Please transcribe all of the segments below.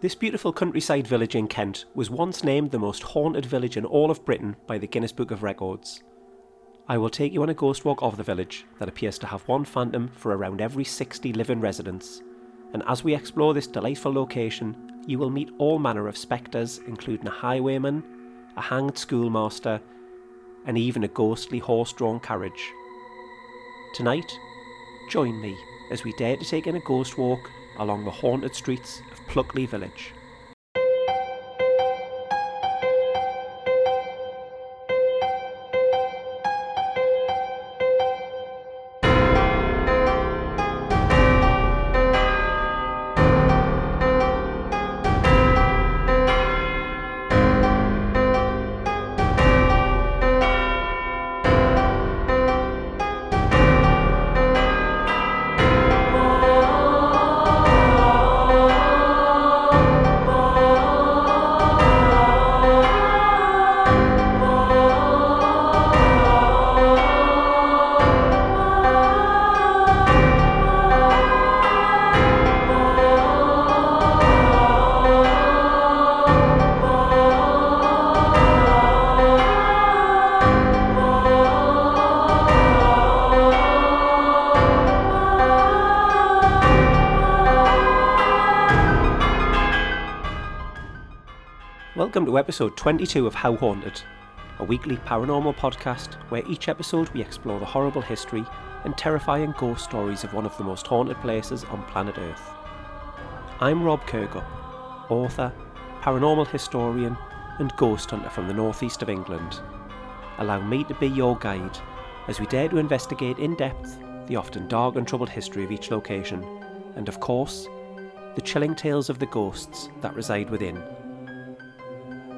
This beautiful countryside village in Kent was once named the most haunted village in all of Britain by the Guinness Book of Records. I will take you on a ghost walk of the village that appears to have one phantom for around every 60 living residents. And as we explore this delightful location, you will meet all manner of spectres, including a highwayman, a hanged schoolmaster, and even a ghostly horse drawn carriage. Tonight, join me as we dare to take in a ghost walk along the haunted streets of Pluckley Village. Episode 22 of How Haunted, a weekly paranormal podcast where each episode we explore the horrible history and terrifying ghost stories of one of the most haunted places on planet Earth. I'm Rob Kirkup, author, paranormal historian, and ghost hunter from the northeast of England. Allow me to be your guide as we dare to investigate in depth the often dark and troubled history of each location, and of course, the chilling tales of the ghosts that reside within.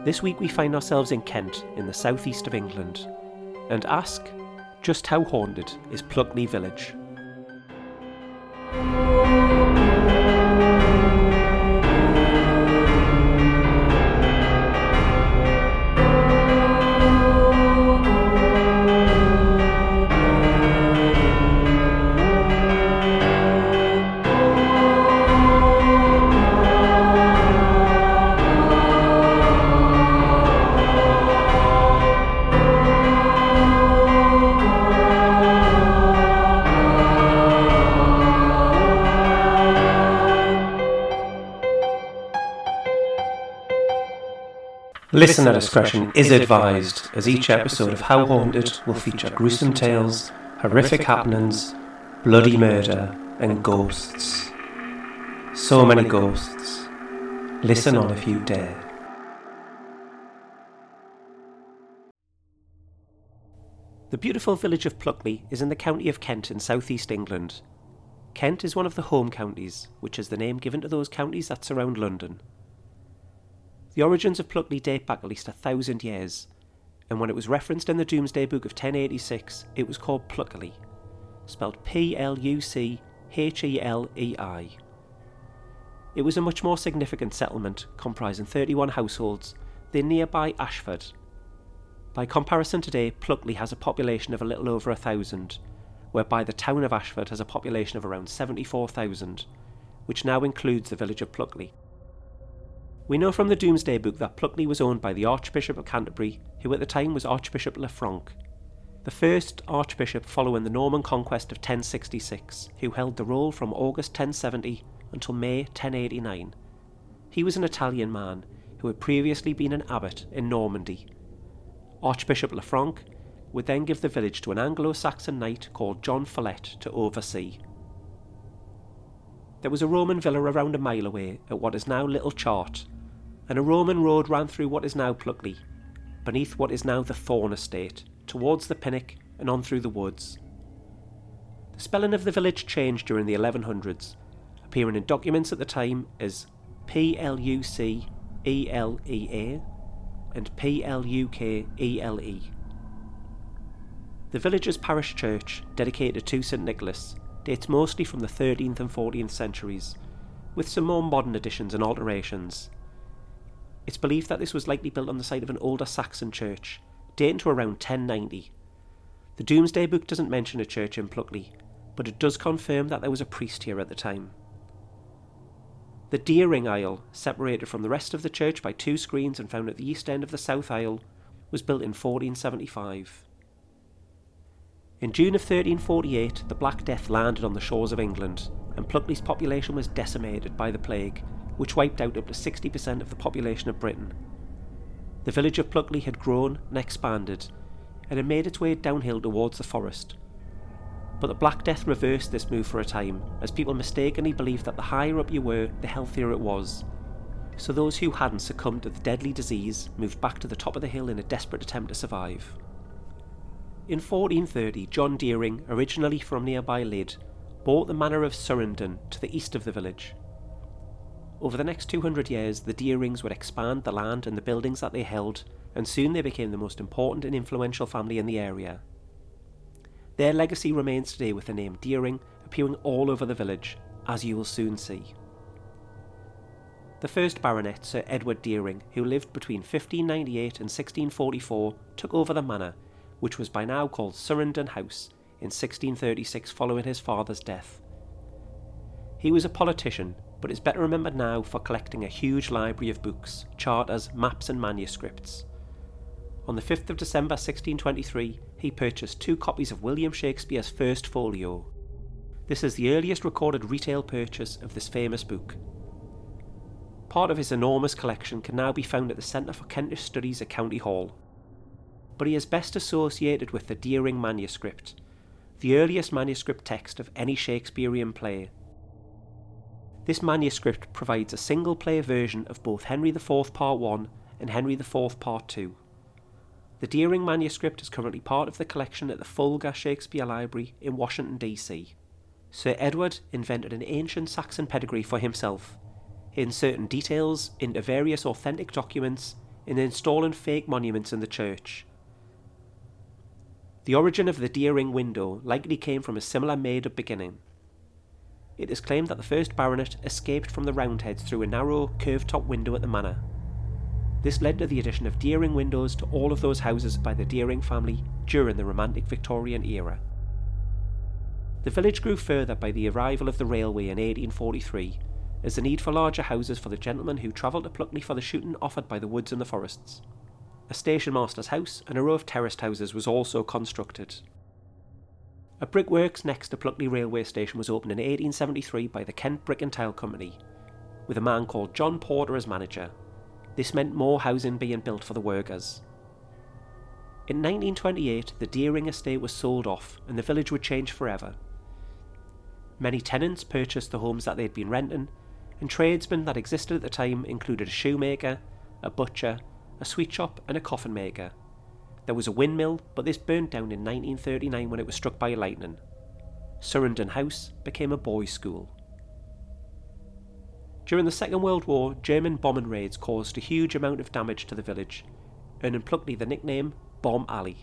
This week we find ourselves in Kent, in the southeast of England, and ask just how haunted is Pluckley Village? Listener discretion is advised, as each episode of How Haunted will feature gruesome tales, horrific happenings, bloody murder, and ghosts. So many ghosts. Listen on if you dare. The beautiful village of Pluckley is in the county of Kent in southeast England. Kent is one of the home counties, which is the name given to those counties that surround London. The origins of Pluckley date back at least a thousand years, and when it was referenced in the Domesday Book of 1086, it was called Pluckley, spelled P L U C H E L E I. It was a much more significant settlement, comprising 31 households, than nearby Ashford. By comparison today, Pluckley has a population of a little over a thousand, whereby the town of Ashford has a population of around 74,000, which now includes the village of Pluckley. We know from the Domesday Book that Pluckley was owned by the Archbishop of Canterbury, who at the time was Archbishop Lanfranc, the first archbishop following the Norman conquest of 1066, who held the role from August 1070 until May 1089. He was an Italian man who had previously been an abbot in Normandy. Archbishop Lanfranc would then give the village to an Anglo Saxon knight called John Follett to oversee. There was a Roman villa around a mile away at what is now Little Chart, and a Roman road ran through what is now Pluckley, beneath what is now the Thorn Estate, towards the Pinnock and on through the woods. The spelling of the village changed during the 1100s, appearing in documents at the time as P L U C E L E A and P L U K E L E. The village's parish church, dedicated to St Nicholas, dates mostly from the 13th and 14th centuries, with some more modern additions and alterations, it's believed that this was likely built on the site of an older Saxon church, dating to around 1090. The Domesday Book doesn't mention a church in Pluckley, but it does confirm that there was a priest here at the time. The Deering aisle, separated from the rest of the church by two screens and found at the east end of the south aisle, was built in 1475. In June of 1348, the Black Death landed on the shores of England, and Pluckley's population was decimated by the plague, which wiped out up to 60% of the population of Britain. The village of Pluckley had grown and expanded, and had made its way downhill towards the forest. But the Black Death reversed this move for a time, as people mistakenly believed that the higher up you were, the healthier it was. So those who hadn't succumbed to the deadly disease moved back to the top of the hill in a desperate attempt to survive. In 1430, John Deering, originally from nearby Lydd, bought the manor of Surrenden to the east of the village. Over the next 200 years, the Deerings would expand the land and the buildings that they held, and soon they became the most important and influential family in the area. Their legacy remains today with the name Deering appearing all over the village, as you will soon see. The first baronet, Sir Edward Deering, who lived between 1598 and 1644, took over the manor which was by now called Surrenden House, in 1636 following his father's death. He was a politician, but is better remembered now for collecting a huge library of books, charters, maps, and manuscripts. On the 5th of December 1623, he purchased two copies of William Shakespeare's First Folio. This is the earliest recorded retail purchase of this famous book. Part of his enormous collection can now be found at the Centre for Kentish Studies at County Hall, but he is best associated with the Deering manuscript, the earliest manuscript text of any Shakespearean play. This manuscript provides a single player version of both Henry IV Part 1 and Henry IV Part 2. The Deering manuscript is currently part of the collection at the Folger Shakespeare Library in Washington, D.C. Sir Edward invented an ancient Saxon pedigree for himself, inserting details into various authentic documents and installing fake monuments in the church. The origin of the Deering window likely came from a similar made up beginning. It is claimed that the first baronet escaped from the Roundheads through a narrow, curved top window at the manor. This led to the addition of Deering windows to all of those houses by the Deering family during the Romantic Victorian era. The village grew further by the arrival of the railway in 1843, as the need for larger houses for the gentlemen who travelled to Pluckley for the shooting offered by the woods and the forests a station master's house and a row of terraced houses was also constructed. A brickworks next to Pluckley railway station was opened in 1873 by the Kent Brick and Tile Company, with a man called John Porter as manager. This meant more housing being built for the workers. In 1928, the Deering estate was sold off and the village would change forever. Many tenants purchased the homes that they had been renting, and tradesmen that existed at the time included a shoemaker, a butcher, a sweet shop, and a coffin maker. There was a windmill, but this burnt down in 1939 when it was struck by lightning. Surrenden House became a boys' school. During the Second World War, German bombing raids caused a huge amount of damage to the village, earning Pluckley the nickname Bomb Alley.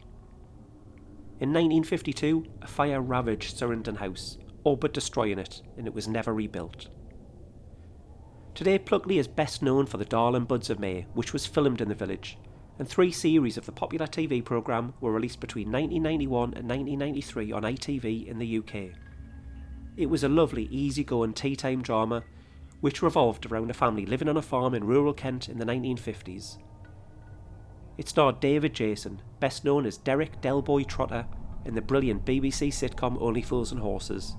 In 1952, a fire ravaged Surrenden House, all but destroying it, and it was never rebuilt. Today, Pluckley is best known for The Darling Buds of May, which was filmed in the village, and three series of the popular TV programme were released between 1991 and 1993 on ITV in the UK. It was a lovely, easy-going tea time drama which revolved around a family living on a farm in rural Kent in the 1950s. It starred David Jason, best known as Derek Del Boy Trotter, in the brilliant BBC sitcom Only Fools and Horses,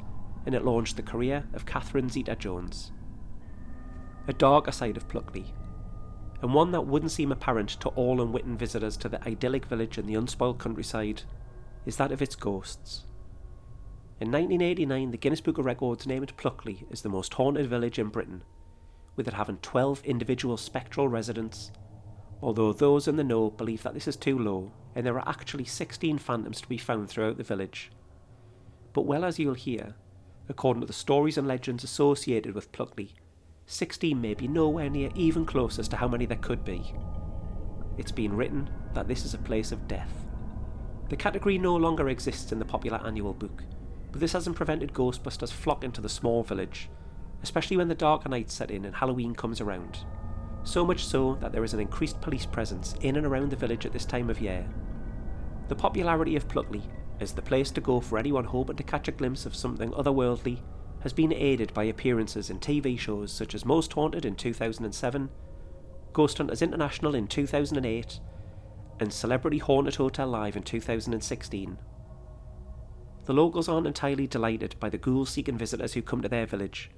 and it launched the career of Catherine Zeta Jones a darker side of Pluckley, and one that wouldn't seem apparent to all unwitting visitors to the idyllic village and the unspoiled countryside, is that of its ghosts. In 1989, the Guinness Book of Records named Pluckley as the most haunted village in Britain, with it having 12 individual spectral residents, although those in the know believe that this is too low, and there are actually 16 phantoms to be found throughout the village. But well as you'll hear, according to the stories and legends associated with Pluckley, 16 may be nowhere near even close as to how many there could be. It's been written that this is a place of death. The category no longer exists in the popular annual book, but this hasn't prevented Ghostbusters flocking to the small village, especially when the darker nights set in and Halloween comes around. So much so that there is an increased police presence in and around the village at this time of year. The popularity of Pluckley as the place to go for anyone hoping to catch a glimpse of something otherworldly has been aided by appearances in TV shows such as Most Haunted in 2007, Ghost Hunters International in 2008, and Celebrity Haunted Hotel Live in 2016. The locals aren't entirely delighted by the ghoul seeking visitors who come to their village.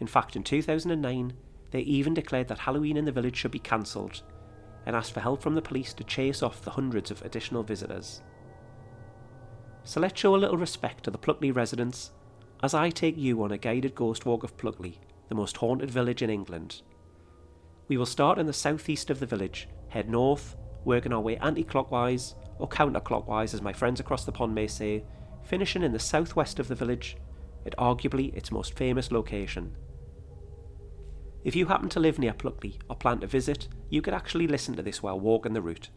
In fact, in 2009, they even declared that Halloween in the village should be cancelled and asked for help from the police to chase off the hundreds of additional visitors. So let's show a little respect to the Pluckley residents as I take you on a guided ghost walk of Pluckley, the most haunted village in England. We will start in the southeast of the village, head north, working our way anti clockwise, or counterclockwise as my friends across the pond may say, finishing in the southwest of the village, at arguably its most famous location. If you happen to live near Pluckley or plan to visit, you could actually listen to this while walking the route.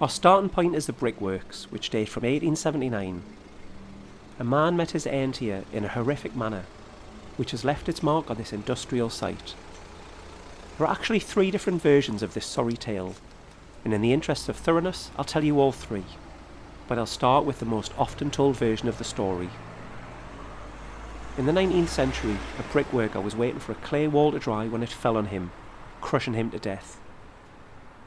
Our starting point is the brickworks, which date from 1879. A man met his end here in a horrific manner, which has left its mark on this industrial site. There are actually three different versions of this sorry tale, and in the interest of thoroughness, I'll tell you all three. But I'll start with the most often told version of the story. In the 19th century, a brickworker was waiting for a clay wall to dry when it fell on him, crushing him to death.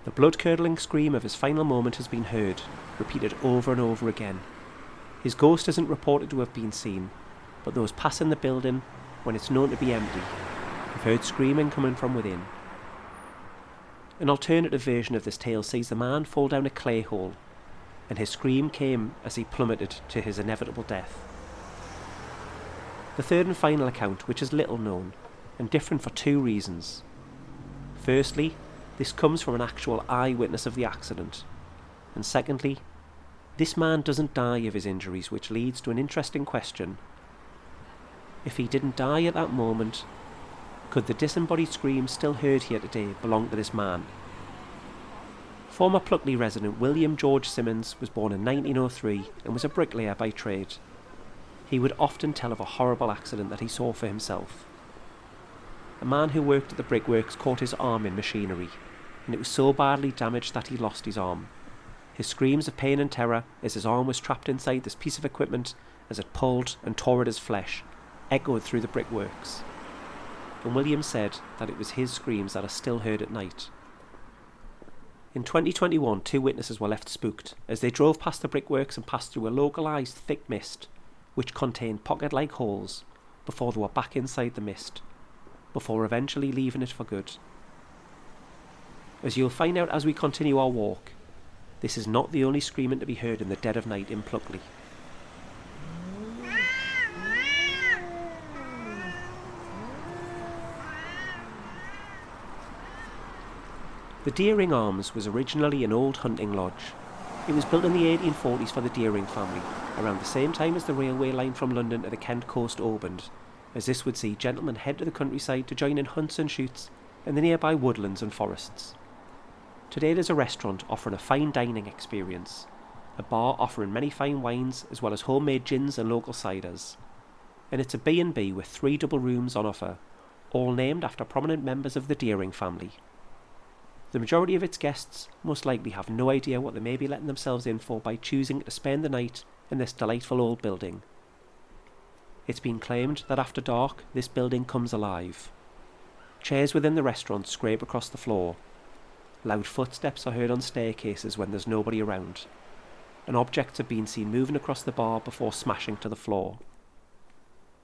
The blood curdling scream of his final moment has been heard, repeated over and over again. His ghost isn't reported to have been seen, but those passing the building, when it's known to be empty, have heard screaming coming from within. An alternative version of this tale sees the man fall down a clay hole, and his scream came as he plummeted to his inevitable death. The third and final account, which is little known, and different for two reasons. Firstly, this comes from an actual eyewitness of the accident, and secondly, this man doesn't die of his injuries, which leads to an interesting question. If he didn't die at that moment, could the disembodied scream still heard here today belong to this man? Former Pluckley resident William George Simmons was born in 1903 and was a bricklayer by trade. He would often tell of a horrible accident that he saw for himself. A man who worked at the brickworks caught his arm in machinery, and it was so badly damaged that he lost his arm. His screams of pain and terror as his arm was trapped inside this piece of equipment as it pulled and tore at his flesh echoed through the brickworks and William said that it was his screams that are still heard at night. In 2021, two witnesses were left spooked as they drove past the brickworks and passed through a localised thick mist which contained pocket like holes before they were back inside the mist, before eventually leaving it for good. As you'll find out as we continue our walk, this is not the only screaming to be heard in the dead of night in Pluckley. The Deering Arms was originally an old hunting lodge. It was built in the 1840s for the Deering family, around the same time as the railway line from London to the Kent coast opened, as this would see gentlemen head to the countryside to join in hunts and shoots in the nearby woodlands and forests. Today there's a restaurant offering a fine dining experience, a bar offering many fine wines as well as homemade gins and local ciders. And it's a B&B with three double rooms on offer, all named after prominent members of the Deering family. The majority of its guests most likely have no idea what they may be letting themselves in for by choosing to spend the night in this delightful old building. It's been claimed that after dark, this building comes alive. Chairs within the restaurant scrape across the floor. Loud footsteps are heard on staircases when there's nobody around. And objects are been seen moving across the bar before smashing to the floor.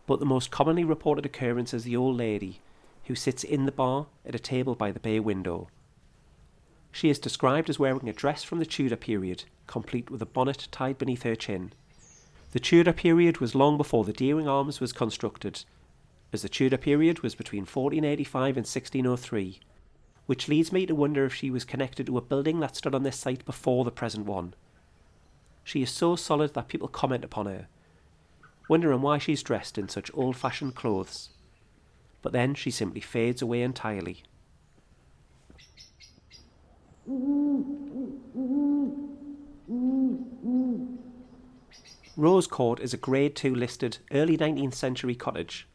But the most commonly reported occurrence is the old lady who sits in the bar at a table by the bay window she is described as wearing a dress from the Tudor period, complete with a bonnet tied beneath her chin. The Tudor period was long before the Deering Arms was constructed, as the Tudor period was between 1485 and 1603, which leads me to wonder if she was connected to a building that stood on this site before the present one. She is so solid that people comment upon her, wondering why she's dressed in such old fashioned clothes. But then she simply fades away entirely. Rose Court is a Grade 2 listed early 19th century cottage.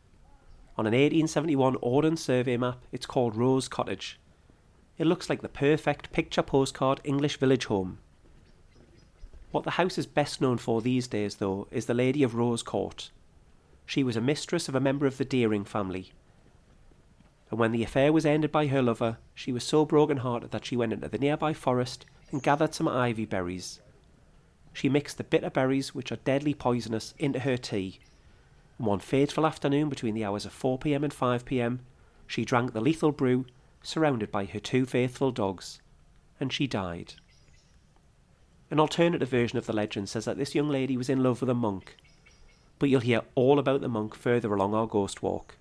On an 1871 Ordnance survey map, it's called Rose Cottage. It looks like the perfect picture postcard English village home. What the house is best known for these days, though, is the Lady of Rose Court. She was a mistress of a member of the Deering family. And when the affair was ended by her lover, she was so broken hearted that she went into the nearby forest and gathered some ivy berries. She mixed the bitter berries, which are deadly poisonous, into her tea. And one fateful afternoon between the hours of 4 pm and 5 pm, she drank the lethal brew, surrounded by her two faithful dogs, and she died. An alternative version of the legend says that this young lady was in love with a monk, but you'll hear all about the monk further along our ghost walk.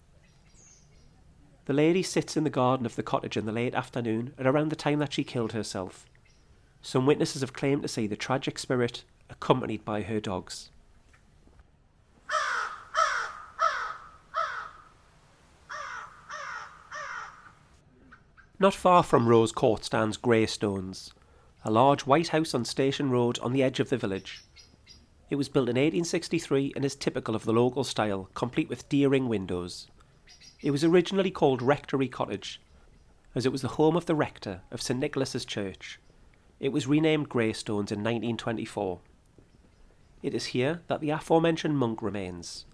The lady sits in the garden of the cottage in the late afternoon at around the time that she killed herself. Some witnesses have claimed to see the tragic spirit accompanied by her dogs. Not far from Rose Court stands Greystones, a large white house on Station Road on the edge of the village. It was built in 1863 and is typical of the local style, complete with Deering windows. It was originally called Rectory Cottage, as it was the home of the rector of St Nicholas's Church. It was renamed Greystones in 1924. It is here that the aforementioned monk remains.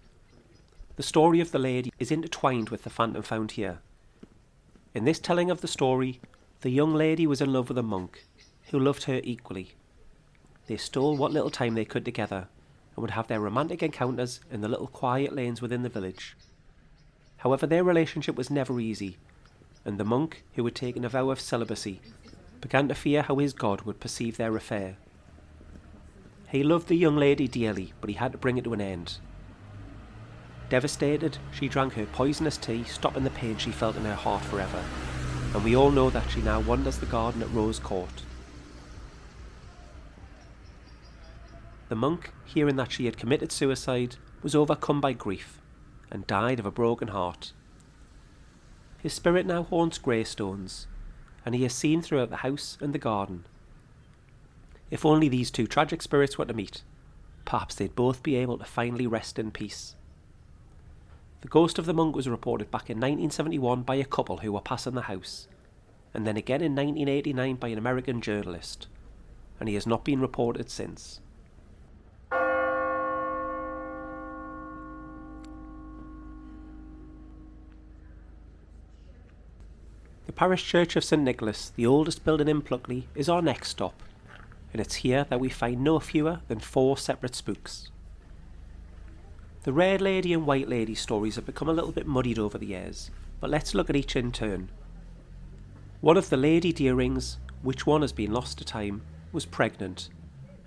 The story of the lady is intertwined with the phantom found here. In this telling of the story, the young lady was in love with a monk, who loved her equally. They stole what little time they could together and would have their romantic encounters in the little quiet lanes within the village. However, their relationship was never easy, and the monk, who had taken a vow of celibacy, began to fear how his god would perceive their affair. He loved the young lady dearly, but he had to bring it to an end. Devastated, she drank her poisonous tea, stopping the pain she felt in her heart forever. And we all know that she now wanders the garden at Rose Court, The monk, hearing that she had committed suicide, was overcome by grief and died of a broken heart. His spirit now haunts Greystones, and he is seen throughout the house and the garden. If only these two tragic spirits were to meet, perhaps they'd both be able to finally rest in peace. The ghost of the monk was reported back in 1971 by a couple who were passing the house, and then again in 1989 by an American journalist, and he has not been reported since. The parish church of St Nicholas, the oldest building in Pluckley, is our next stop, and it's here that we find no fewer than four separate spooks. The Red Lady and White Lady stories have become a little bit muddied over the years, but let's look at each in turn. One of the Lady Deerings, which one has been lost to time, was pregnant,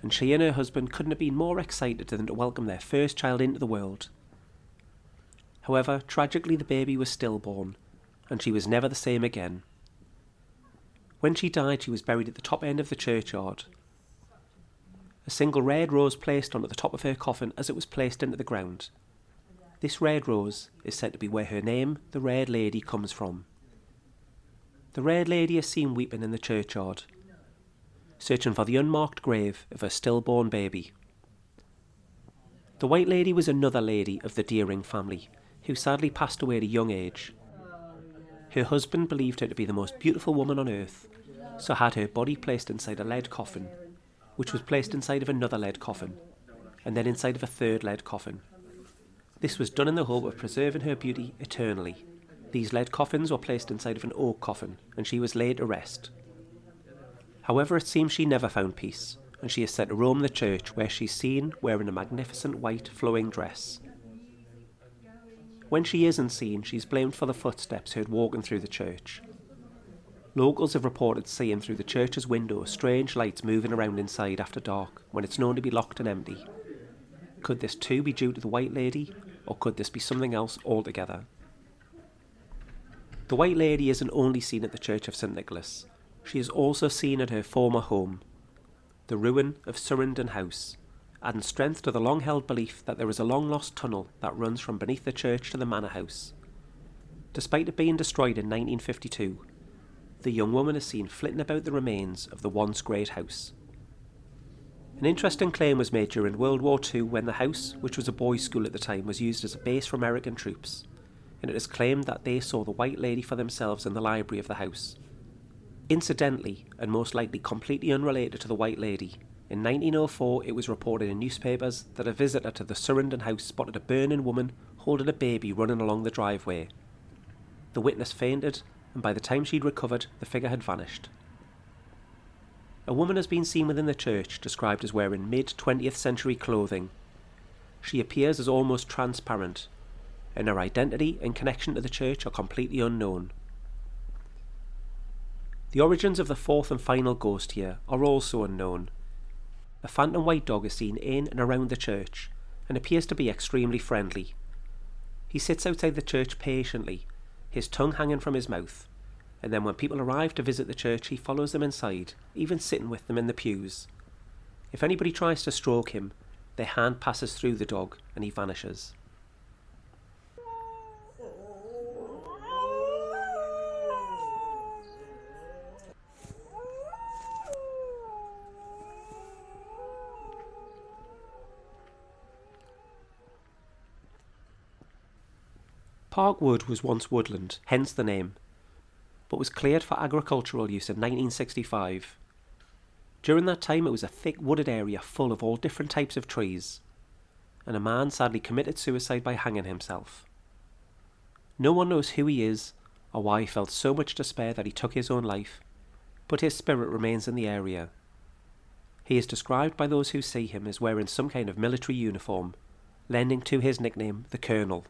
and she and her husband couldn't have been more excited than to welcome their first child into the world. However, tragically, the baby was stillborn, and she was never the same again. When she died, she was buried at the top end of the churchyard. A single red rose placed on the top of her coffin as it was placed into the ground. This red rose is said to be where her name, the Red Lady, comes from. The Red Lady is seen weeping in the churchyard, searching for the unmarked grave of her stillborn baby. The White Lady was another lady of the Deering family, who sadly passed away at a young age. Her husband believed her to be the most beautiful woman on earth, so had her body placed inside a lead coffin, which was placed inside of another lead coffin, and then inside of a third lead coffin. This was done in the hope of preserving her beauty eternally. These lead coffins were placed inside of an oak coffin, and she was laid to rest. However, it seems she never found peace, and she is said to roam the church where she's seen wearing a magnificent white flowing dress. When she isn't seen, she's blamed for the footsteps heard walking through the church. Locals have reported seeing through the church's window strange lights moving around inside after dark when it's known to be locked and empty. Could this too be due to the White Lady, or could this be something else altogether? The White Lady isn't only seen at the Church of St Nicholas, she is also seen at her former home, the ruin of Surrenden House, adding strength to the long held belief that there is a long lost tunnel that runs from beneath the church to the manor house. Despite it being destroyed in 1952, the young woman is seen flitting about the remains of the once great house. An interesting claim was made during World War II when the house, which was a boys' school at the time, was used as a base for American troops, and it is claimed that they saw the White Lady for themselves in the library of the house. Incidentally, and most likely completely unrelated to the White Lady, in 1904 it was reported in newspapers that a visitor to the Surrenden house spotted a burning woman holding a baby running along the driveway. The witness fainted, and by the time she'd recovered, the figure had vanished. A woman has been seen within the church described as wearing mid 20th century clothing. She appears as almost transparent, and her identity and connection to the church are completely unknown. The origins of the fourth and final ghost here are also unknown. A phantom white dog is seen in and around the church and appears to be extremely friendly. He sits outside the church patiently, his tongue hanging from his mouth, and then when people arrive to visit the church, he follows them inside, even sitting with them in the pews. If anybody tries to stroke him, their hand passes through the dog and he vanishes. Park Wood was once woodland, hence the name, but was cleared for agricultural use in 1965. During that time, it was a thick wooded area full of all different types of trees, and a man sadly committed suicide by hanging himself. No one knows who he is or why he felt so much despair that he took his own life, but his spirit remains in the area. He is described by those who see him as wearing some kind of military uniform, lending to his nickname the Colonel.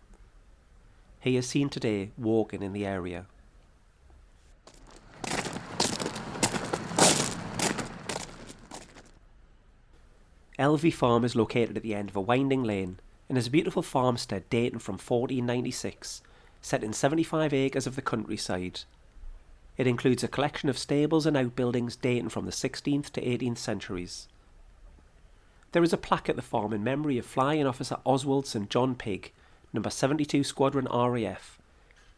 He is seen today walking in the area. Elvey Farm is located at the end of a winding lane and is a beautiful farmstead dating from 1496, set in 75 acres of the countryside. It includes a collection of stables and outbuildings dating from the 16th to 18th centuries. There is a plaque at the farm in memory of Flying Officer Oswald St John Pigg, number 72 Squadron RAF,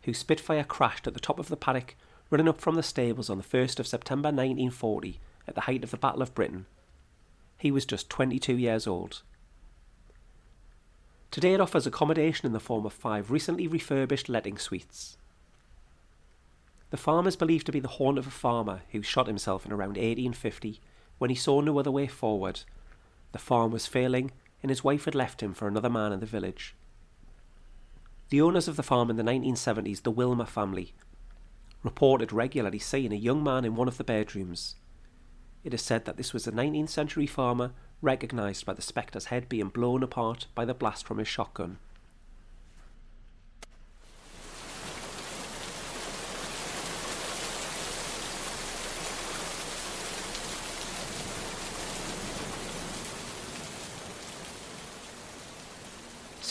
whose Spitfire crashed at the top of the paddock running up from the stables on the 1st of September 1940 at the height of the Battle of Britain. He was just 22 years old. Today it offers accommodation in the form of five recently refurbished letting suites. The farm is believed to be the haunt of a farmer who shot himself in around 1850 when he saw no other way forward. The farm was failing and his wife had left him for another man in the village. The owners of the farm in the 1970s, the Wilmer family, reported regularly seeing a young man in one of the bedrooms. It is said that this was a 19th century farmer recognised by the spectre's head being blown apart by the blast from his shotgun.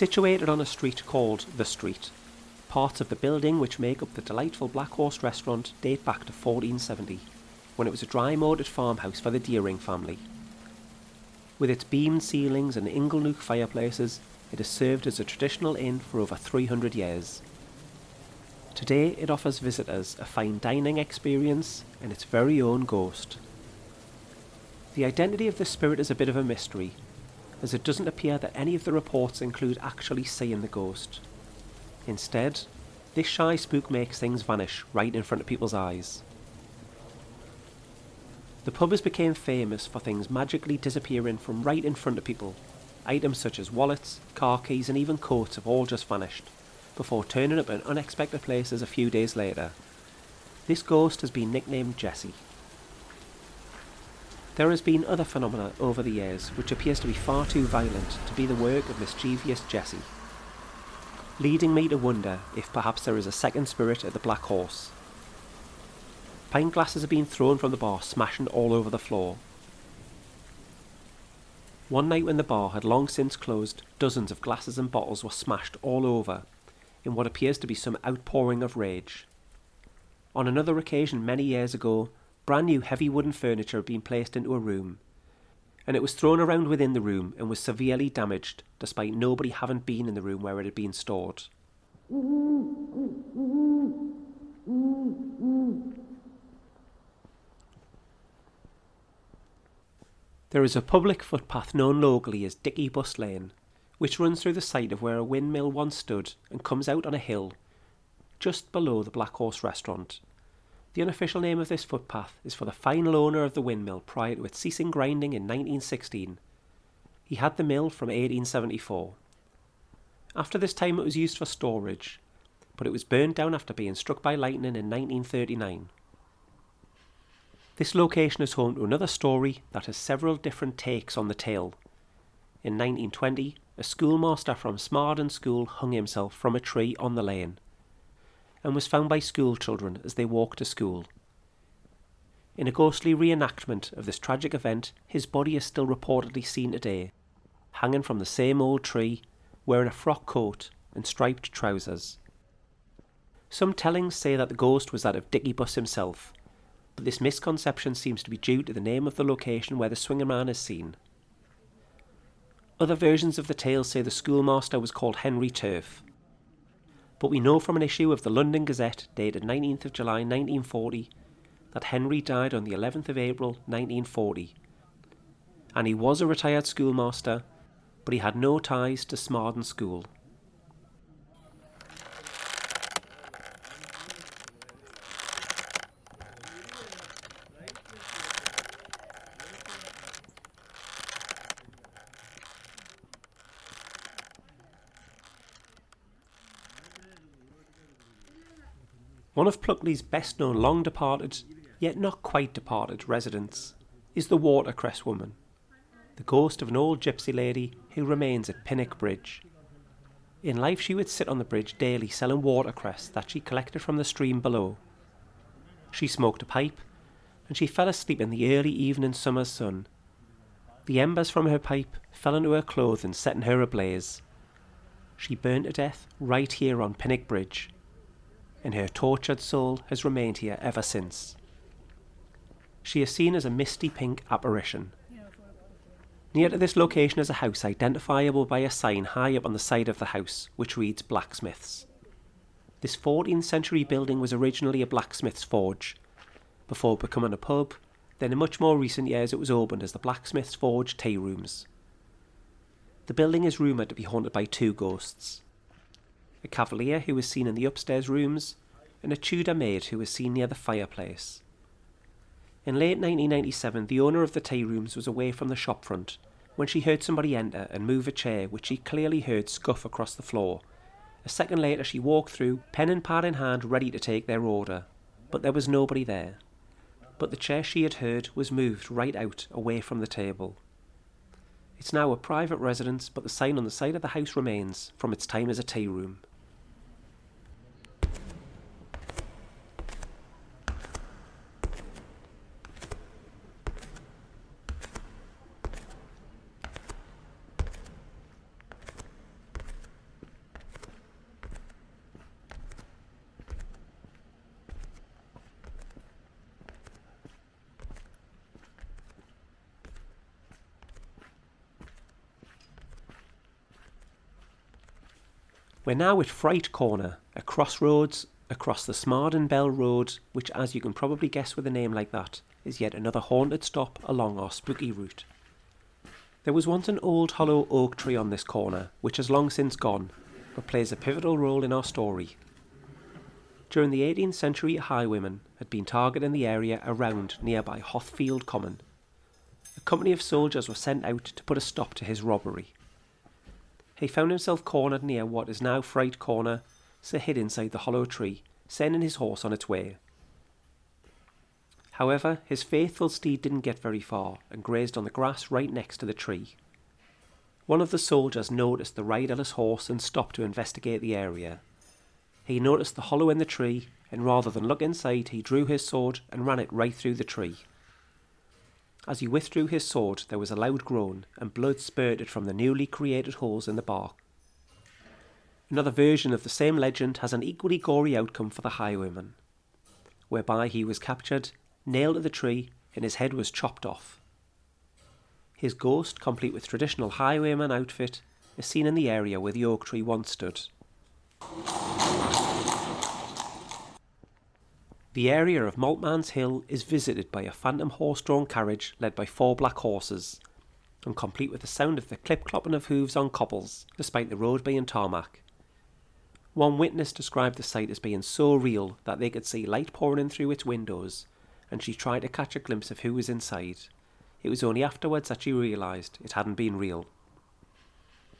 Situated on a street called The Street, parts of the building which make up the delightful Black Horse restaurant date back to 1470, when it was a dry moated farmhouse for the Deering family. With its beamed ceilings and inglenook fireplaces, it has served as a traditional inn for over 300 years. Today, it offers visitors a fine dining experience and its very own ghost. The identity of the spirit is a bit of a mystery, as it doesn't appear that any of the reports include actually seeing the ghost. Instead, this shy spook makes things vanish right in front of people's eyes. The pub has become famous for things magically disappearing from right in front of people. Items such as wallets, car keys, and even coats have all just vanished, before turning up in unexpected places a few days later. This ghost has been nicknamed Jessie. There has been other phenomena over the years which appears to be far too violent to be the work of mischievous Jessie, leading me to wonder if perhaps there is a second spirit at the Black Horse. Pint glasses have been thrown from the bar, smashing all over the floor. One night when the bar had long since closed, dozens of glasses and bottles were smashed all over, in what appears to be some outpouring of rage. On another occasion many years ago, brand new heavy wooden furniture had been placed into a room, and it was thrown around within the room and was severely damaged, despite nobody having been in the room where it had been stored. There is a public footpath known locally as Dicky Buss Lane, which runs through the site of where a windmill once stood and comes out on a hill just below the Black Horse restaurant The unofficial name of this footpath is for the final owner of the windmill prior to its ceasing grinding in 1916. He had the mill from 1874. After this time, it was used for storage, but it was burned down after being struck by lightning in 1939. This location is home to another story that has several different takes on the tale. In 1920, a schoolmaster from Smarden School hung himself from a tree on the lane and was found by school children as they walked to school. In a ghostly reenactment of this tragic event, his body is still reportedly seen today, hanging from the same old tree, wearing a frock coat and striped trousers. Some tellings say that the ghost was that of Dickie Buss himself, but this misconception seems to be due to the name of the location where the swinger man is seen. Other versions of the tale say the schoolmaster was called Henry Turf, but we know from an issue of the London Gazette dated 19th of July 1940 that Henry died on the 11th of April 1940. And he was a retired schoolmaster, but he had no ties to Smarden School. One of Pluckley's best known long departed, yet not quite departed, residents is the Watercress woman, the ghost of an old gypsy lady who remains at Pinnock Bridge. In life, she would sit on the bridge daily selling watercress that she collected from the stream below. She smoked a pipe, and she fell asleep in the early evening summer sun. The embers from her pipe fell into her clothing, setting her ablaze. She burned to death right here on Pinnock Bridge and her tortured soul has remained here ever since. She is seen as a misty pink apparition. Near to this location is a house identifiable by a sign high up on the side of the house, which reads Blacksmiths. This 14th century building was originally a blacksmith's forge, before becoming a pub, then in much more recent years it was opened as the Blacksmith's Forge Tea Rooms. The building is rumoured to be haunted by two ghosts a cavalier who was seen in the upstairs rooms, and a Tudor maid who was seen near the fireplace. In late 1997, the owner of the tea rooms was away from the shop front when she heard somebody enter and move a chair which she clearly heard scuff across the floor. A second later, she walked through, pen and pad in hand, ready to take their order, but there was nobody there. But the chair she had heard was moved right out away from the table. It's now a private residence, but the sign on the side of the house remains from its time as a tea room. We're now at Fright Corner, a crossroads across the Smarden Bell Road, which, as you can probably guess with a name like that, is yet another haunted stop along our spooky route. There was once an old hollow oak tree on this corner, which has long since gone, but plays a pivotal role in our story. During the 18th century, highwaymen had been targeting the area around nearby Hothfield Common. A company of soldiers were sent out to put a stop to his robbery. He found himself cornered near what is now Fright Corner, so hid inside the hollow tree, sending his horse on its way. However, his faithful steed didn't get very far and grazed on the grass right next to the tree. One of the soldiers noticed the riderless horse and stopped to investigate the area. He noticed the hollow in the tree, and rather than look inside, he drew his sword and ran it right through the tree. As he withdrew his sword, there was a loud groan, and blood spurted from the newly created holes in the bark. Another version of the same legend has an equally gory outcome for the highwayman, whereby he was captured, nailed to the tree, and his head was chopped off. His ghost, complete with traditional highwayman outfit, is seen in the area where the oak tree once stood. The area of Maltman's Hill is visited by a phantom horse drawn carriage led by four black horses, and complete with the sound of the clip clopping of hooves on cobbles, despite the road being tarmac. One witness described the sight as being so real that they could see light pouring in through its windows, and she tried to catch a glimpse of who was inside. It was only afterwards that she realised it hadn't been real.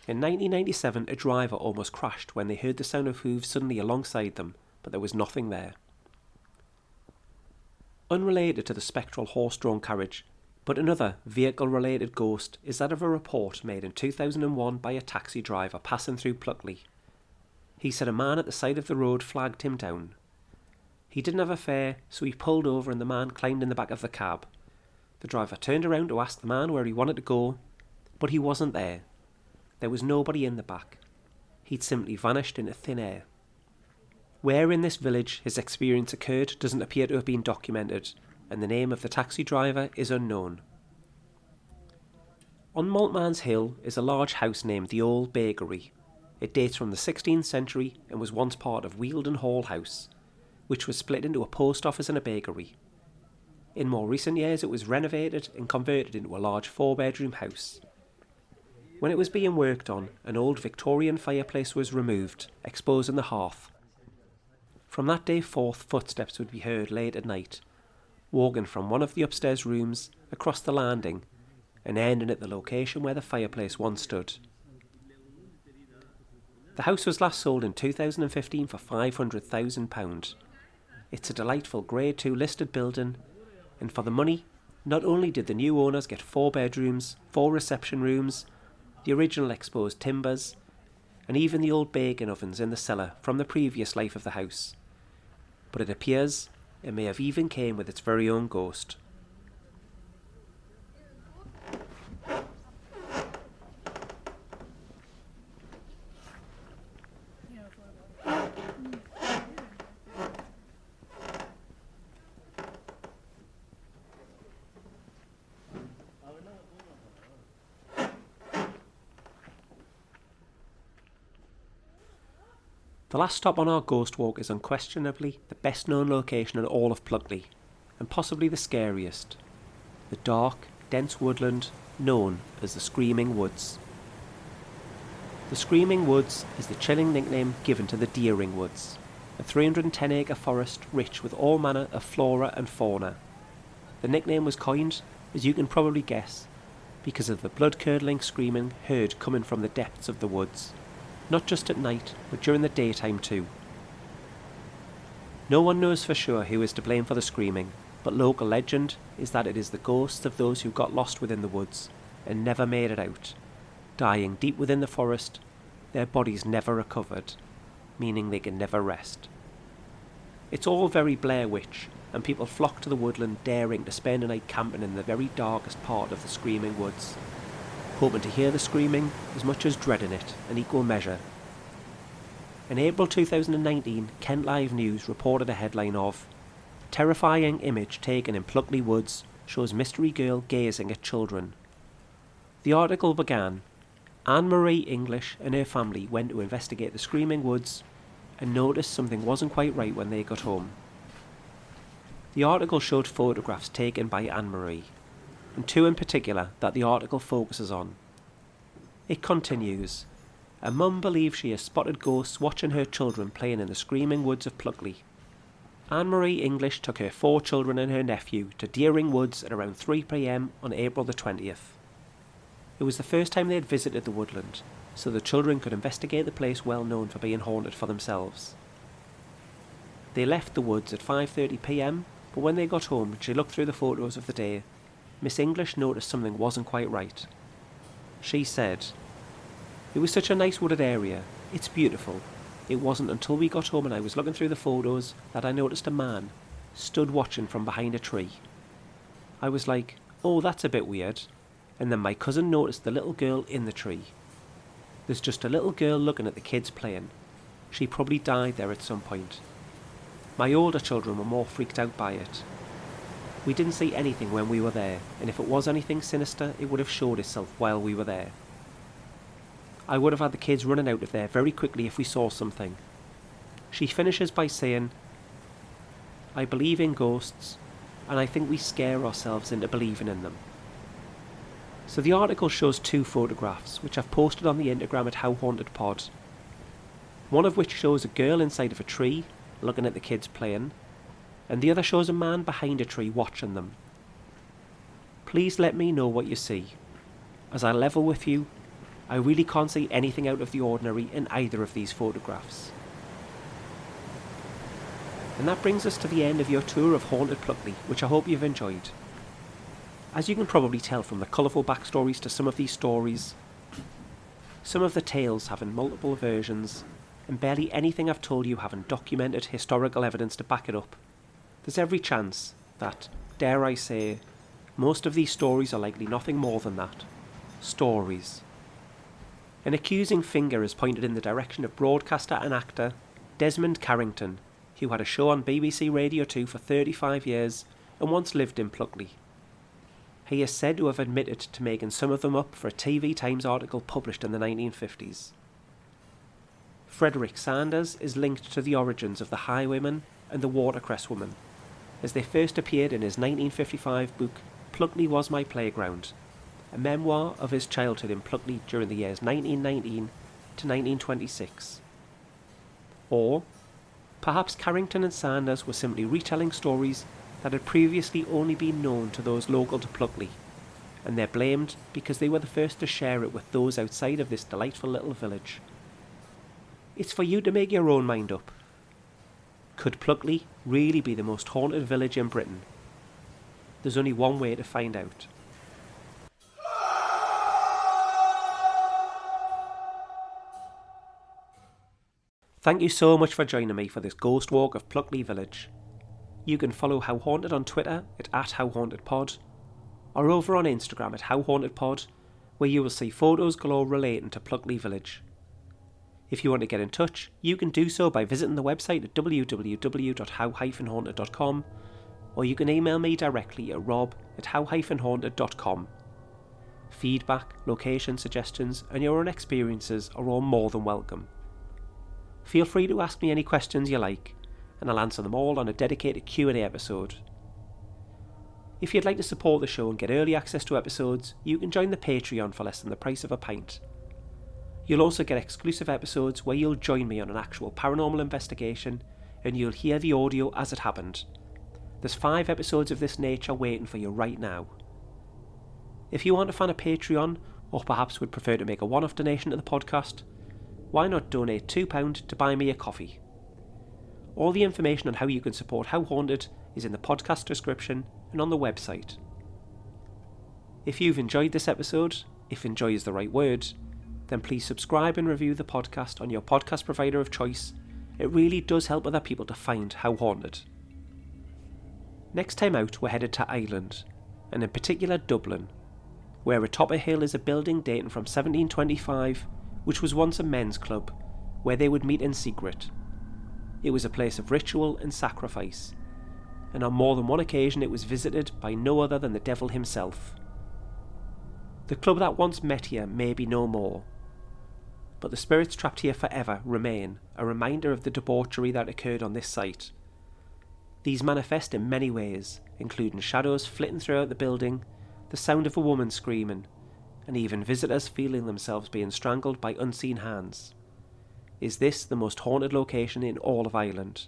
In 1997, a driver almost crashed when they heard the sound of hooves suddenly alongside them, but there was nothing there. Unrelated to the spectral horse drawn carriage, but another vehicle related ghost is that of a report made in 2001 by a taxi driver passing through Pluckley. He said a man at the side of the road flagged him down. He didn't have a fare, so he pulled over and the man climbed in the back of the cab. The driver turned around to ask the man where he wanted to go, but he wasn't there. There was nobody in the back. He'd simply vanished into thin air. Where in this village his experience occurred doesn't appear to have been documented, and the name of the taxi driver is unknown. On Maltmans Hill is a large house named the Old Bakery. It dates from the 16th century and was once part of Wealden Hall House, which was split into a post office and a bakery. In more recent years, it was renovated and converted into a large four bedroom house. When it was being worked on, an old Victorian fireplace was removed, exposing the hearth. From that day forth, footsteps would be heard late at night, walking from one of the upstairs rooms across the landing and ending at the location where the fireplace once stood. The house was last sold in 2015 for £500,000. It's a delightful Grade 2 listed building, and for the money, not only did the new owners get four bedrooms, four reception rooms, the original exposed timbers, and even the old baking ovens in the cellar from the previous life of the house but it appears it may have even came with its very own ghost. The last stop on our ghost walk is unquestionably the best known location in all of Pluckley, and possibly the scariest the dark, dense woodland known as the Screaming Woods. The Screaming Woods is the chilling nickname given to the Dering Woods, a 310 acre forest rich with all manner of flora and fauna. The nickname was coined, as you can probably guess, because of the blood curdling screaming heard coming from the depths of the woods not just at night, but during the daytime too. No one knows for sure who is to blame for the screaming, but local legend is that it is the ghosts of those who got lost within the woods and never made it out, dying deep within the forest, their bodies never recovered, meaning they can never rest. It's all very Blair Witch, and people flock to the woodland daring to spend a night camping in the very darkest part of the Screaming Woods hoping to hear the screaming as much as dreading it in equal measure. In April 2019, Kent Live News reported a headline of Terrifying image taken in Pluckley Woods shows mystery girl gazing at children. The article began Anne Marie English and her family went to investigate the Screaming Woods and noticed something wasn't quite right when they got home. The article showed photographs taken by Anne Marie and two in particular that the article focuses on. It continues A mum believes she has spotted ghosts watching her children playing in the screaming woods of Pluckley. Anne Marie English took her four children and her nephew to Dering Woods at around 3 pm on April the 20th. It was the first time they had visited the woodland, so the children could investigate the place well known for being haunted for themselves. They left the woods at 5:30 p.m., but when they got home, she looked through the photos of the day Miss English noticed something wasn't quite right. She said, It was such a nice wooded area. It's beautiful. It wasn't until we got home and I was looking through the photos that I noticed a man stood watching from behind a tree. I was like, oh, that's a bit weird. And then my cousin noticed the little girl in the tree. There's just a little girl looking at the kids playing. She probably died there at some point. My older children were more freaked out by it, we didn't see anything when we were there, and if it was anything sinister, it would have showed itself while we were there. I would have had the kids running out of there very quickly if we saw something. She finishes by saying, I believe in ghosts, and I think we scare ourselves into believing in them. So the article shows two photographs, which I've posted on the Instagram at How Haunted Pod. one of which shows a girl inside of a tree looking at the kids playing, and the other shows a man behind a tree watching them. Please let me know what you see. As I level with you, I really can't see anything out of the ordinary in either of these photographs. And that brings us to the end of your tour of Haunted Pluckley, which I hope you've enjoyed. As you can probably tell from the colourful backstories to some of these stories, some of the tales having multiple versions, and barely anything I've told you having documented historical evidence to back it up, there's every chance that, dare I say, most of these stories are likely nothing more than that stories. An accusing finger is pointed in the direction of broadcaster and actor Desmond Carrington, who had a show on BBC Radio 2 for 35 years and once lived in Pluckley. He is said to have admitted to making some of them up for a TV Times article published in the 1950s. Frederick Sanders is linked to the origins of the Highwayman and the Watercress Woman, as they first appeared in his 1955 book Pluckley Was My Playground, a memoir of his childhood in Pluckley during the years 1919 to 1926. Or, perhaps Carrington and Sanders were simply retelling stories that had previously only been known to those local to Pluckley, and they're blamed because they were the first to share it with those outside of this delightful little village. It's for you to make your own mind up. Could Pluckley really be the most haunted village in Britain? There's only one way to find out. Thank you so much for joining me for this ghost walk of Pluckley Village. You can follow How Haunted on Twitter at, at HowHauntedPod, or over on Instagram at HowHauntedPod, where you will see photos galore relating to Pluckley Village. If you want to get in touch, you can do so by visiting the website at www.how-haunted.com, or you can email me directly at rob at how-haunted.com. Feedback, location suggestions, and your own experiences are all more than welcome. Feel free to ask me any questions you like, and I'll answer them all on a dedicated Q&A episode. If you'd like to support the show and get early access to episodes, you can join the Patreon for less than the price of a pint. You'll also get exclusive episodes where you'll join me on an actual paranormal investigation and you'll hear the audio as it happened. There's five episodes of this nature waiting for you right now. If you aren't a fan of Patreon, or perhaps would prefer to make a one off donation to the podcast, why not donate £2 to buy me a coffee? All the information on how you can support How Haunted is in the podcast description and on the website. If you've enjoyed this episode, if enjoy is the right word, then please subscribe and review the podcast on your podcast provider of choice. It really does help other people to find How Haunted. Next time out, we're headed to Ireland, and in particular Dublin, where atop a hill is a building dating from 1725 which was once a men's club, where they would meet in secret. It was a place of ritual and sacrifice, and on more than one occasion it was visited by no other than the devil himself. The club that once met here may be no more, but the spirits trapped here forever remain a reminder of the debauchery that occurred on this site. These manifest in many ways, including shadows flitting throughout the building, the sound of a woman screaming, and even visitors feeling themselves being strangled by unseen hands. Is this the most haunted location in all of Ireland?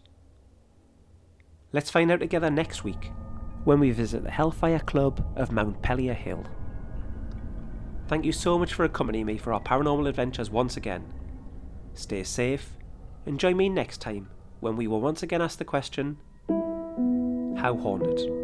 Let's find out together next week when we visit the Hellfire Club of Montpelier Hill. Thank you so much for accompanying me for our paranormal adventures once again. Stay safe and join me next time when we will once again ask the question How haunted?